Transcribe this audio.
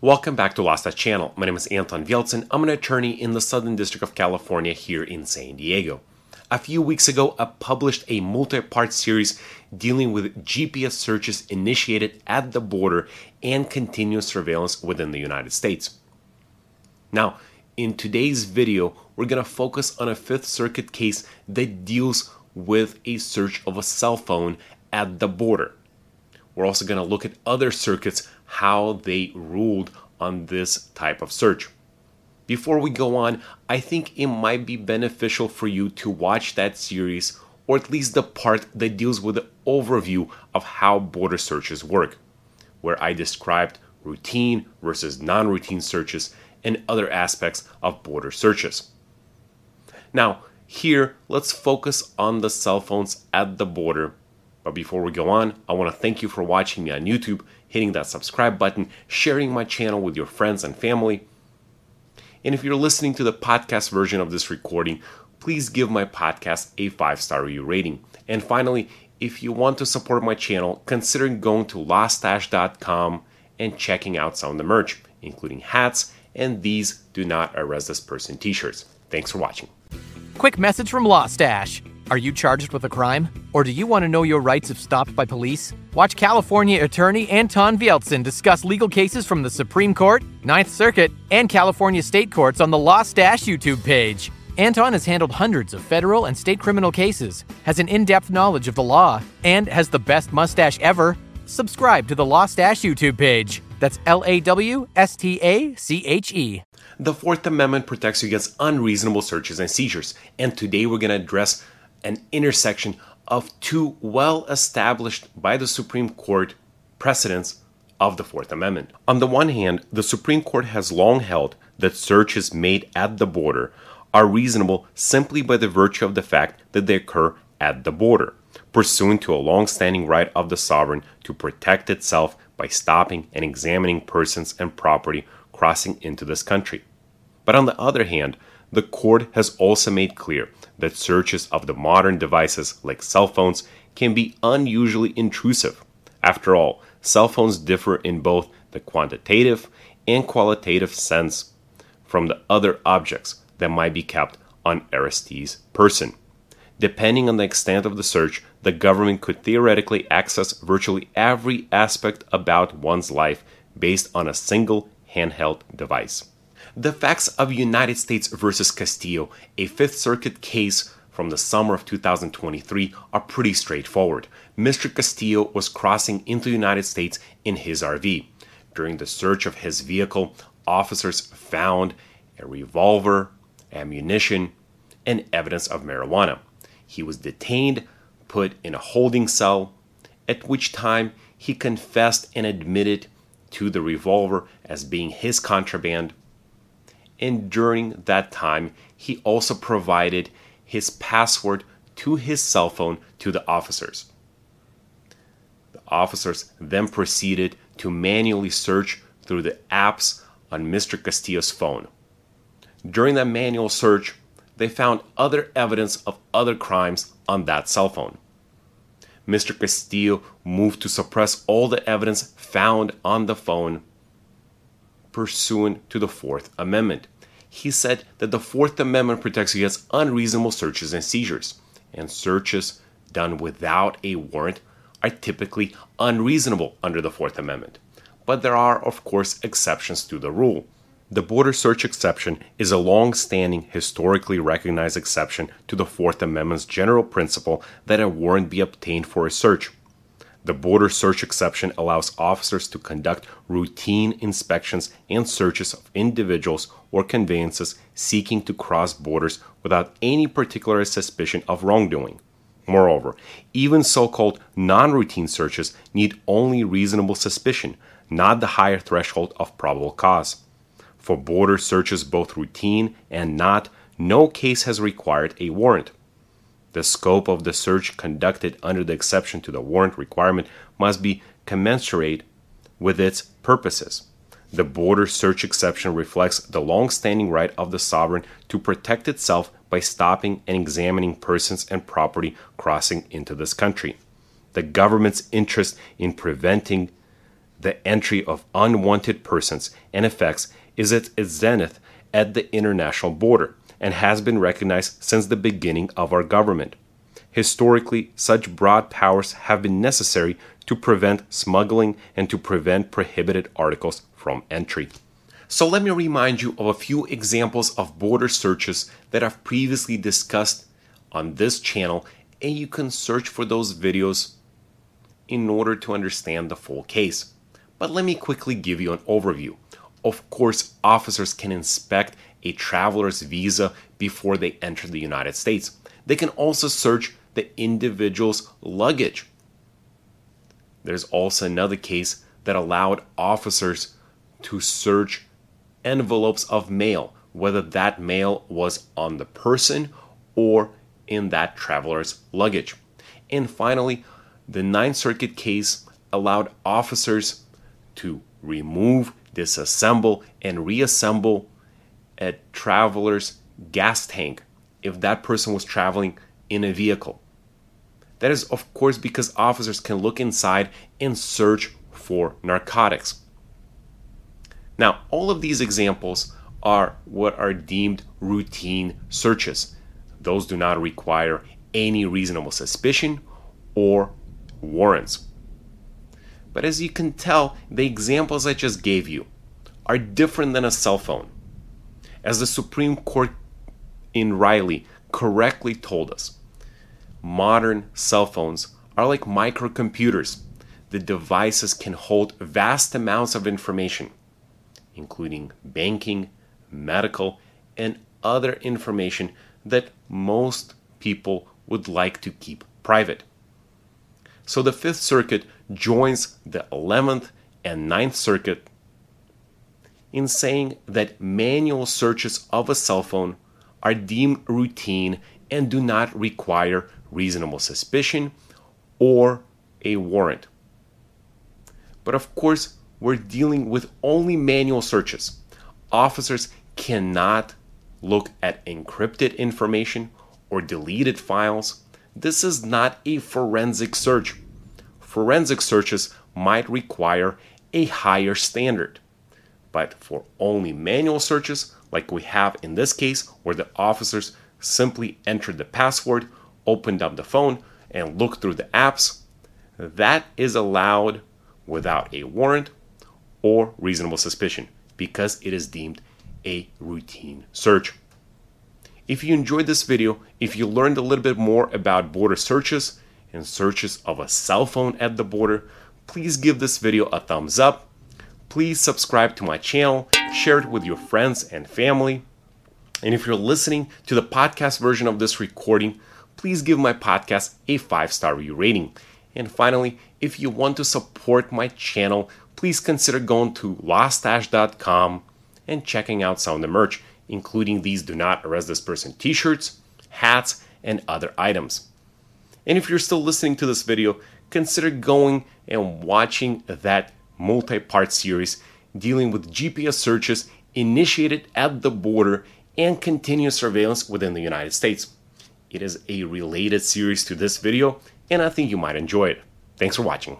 Welcome back to Lost Channel. My name is Anton Vieltsin. I'm an attorney in the Southern District of California here in San Diego. A few weeks ago, I published a multi part series dealing with GPS searches initiated at the border and continuous surveillance within the United States. Now, in today's video, we're going to focus on a Fifth Circuit case that deals with a search of a cell phone at the border. We're also going to look at other circuits, how they ruled on this type of search. Before we go on, I think it might be beneficial for you to watch that series, or at least the part that deals with the overview of how border searches work, where I described routine versus non routine searches and other aspects of border searches. Now, here, let's focus on the cell phones at the border but before we go on, I want to thank you for watching me on YouTube, hitting that subscribe button, sharing my channel with your friends and family. And if you're listening to the podcast version of this recording, please give my podcast a five star review rating. And finally, if you want to support my channel, consider going to lawstache.com and checking out some of the merch, including hats and these Do Not Arrest This Person t shirts. Thanks for watching. Quick message from LawStache. Are you charged with a crime? Or do you want to know your rights if stopped by police? Watch California attorney Anton Vieltsin discuss legal cases from the Supreme Court, Ninth Circuit, and California state courts on the LawStache YouTube page. Anton has handled hundreds of federal and state criminal cases, has an in depth knowledge of the law, and has the best mustache ever. Subscribe to the LawStache YouTube page. That's L A W S T A C H E. The Fourth Amendment protects you against unreasonable searches and seizures, and today we're going to address an intersection of two well established by the Supreme Court precedents of the Fourth Amendment. On the one hand, the Supreme Court has long held that searches made at the border are reasonable simply by the virtue of the fact that they occur at the border, pursuant to a long standing right of the sovereign to protect itself by stopping and examining persons and property crossing into this country. But on the other hand, the court has also made clear that searches of the modern devices like cell phones can be unusually intrusive. After all, cell phones differ in both the quantitative and qualitative sense from the other objects that might be kept on arrestee's person. Depending on the extent of the search, the government could theoretically access virtually every aspect about one's life based on a single handheld device. The facts of United States versus Castillo, a Fifth Circuit case from the summer of 2023, are pretty straightforward. Mr. Castillo was crossing into the United States in his RV. During the search of his vehicle, officers found a revolver, ammunition, and evidence of marijuana. He was detained, put in a holding cell, at which time he confessed and admitted to the revolver as being his contraband and during that time, he also provided his password to his cell phone to the officers. The officers then proceeded to manually search through the apps on Mr. Castillo's phone. During that manual search, they found other evidence of other crimes on that cell phone. Mr. Castillo moved to suppress all the evidence found on the phone pursuant to the Fourth Amendment. He said that the Fourth Amendment protects against unreasonable searches and seizures, and searches done without a warrant are typically unreasonable under the Fourth Amendment. But there are, of course, exceptions to the rule. The border search exception is a long standing, historically recognized exception to the Fourth Amendment's general principle that a warrant be obtained for a search. The border search exception allows officers to conduct routine inspections and searches of individuals or conveyances seeking to cross borders without any particular suspicion of wrongdoing. Moreover, even so called non routine searches need only reasonable suspicion, not the higher threshold of probable cause. For border searches, both routine and not, no case has required a warrant. The scope of the search conducted under the exception to the warrant requirement must be commensurate with its purposes. The border search exception reflects the long standing right of the sovereign to protect itself by stopping and examining persons and property crossing into this country. The government's interest in preventing the entry of unwanted persons and effects is at its zenith at the international border and has been recognized since the beginning of our government. Historically, such broad powers have been necessary to prevent smuggling and to prevent prohibited articles from entry. So, let me remind you of a few examples of border searches that I've previously discussed on this channel, and you can search for those videos in order to understand the full case. But let me quickly give you an overview. Of course, officers can inspect a traveler's visa before they enter the United States. They can also search the individual's luggage. There's also another case that allowed officers to search envelopes of mail, whether that mail was on the person or in that traveler's luggage. And finally, the Ninth Circuit case allowed officers to remove, disassemble, and reassemble a traveler's gas tank if that person was traveling in a vehicle. That is, of course, because officers can look inside and search for narcotics. Now, all of these examples are what are deemed routine searches. Those do not require any reasonable suspicion or warrants. But as you can tell, the examples I just gave you are different than a cell phone. As the Supreme Court in Riley correctly told us, modern cell phones are like microcomputers. The devices can hold vast amounts of information, including banking, medical, and other information that most people would like to keep private. So the Fifth Circuit joins the 11th and Ninth Circuit in saying that manual searches of a cell phone are deemed routine and do not require reasonable suspicion or a warrant. But of course, we're dealing with only manual searches. Officers cannot look at encrypted information or deleted files this is not a forensic search. Forensic searches might require a higher standard. But for only manual searches, like we have in this case, where the officers simply entered the password, opened up the phone, and looked through the apps, that is allowed without a warrant or reasonable suspicion because it is deemed a routine search. If you enjoyed this video, if you learned a little bit more about border searches and searches of a cell phone at the border, please give this video a thumbs up. Please subscribe to my channel, share it with your friends and family. And if you're listening to the podcast version of this recording, please give my podcast a five star rating. And finally, if you want to support my channel, please consider going to lawstache.com and checking out some of the merch including these Do Not Arrest This Person t shirts, hats, and other items. And if you're still listening to this video, consider going and watching that multi part series dealing with GPS searches initiated at the border and continuous surveillance within the United States. It is a related series to this video, and I think you might enjoy it. Thanks for watching.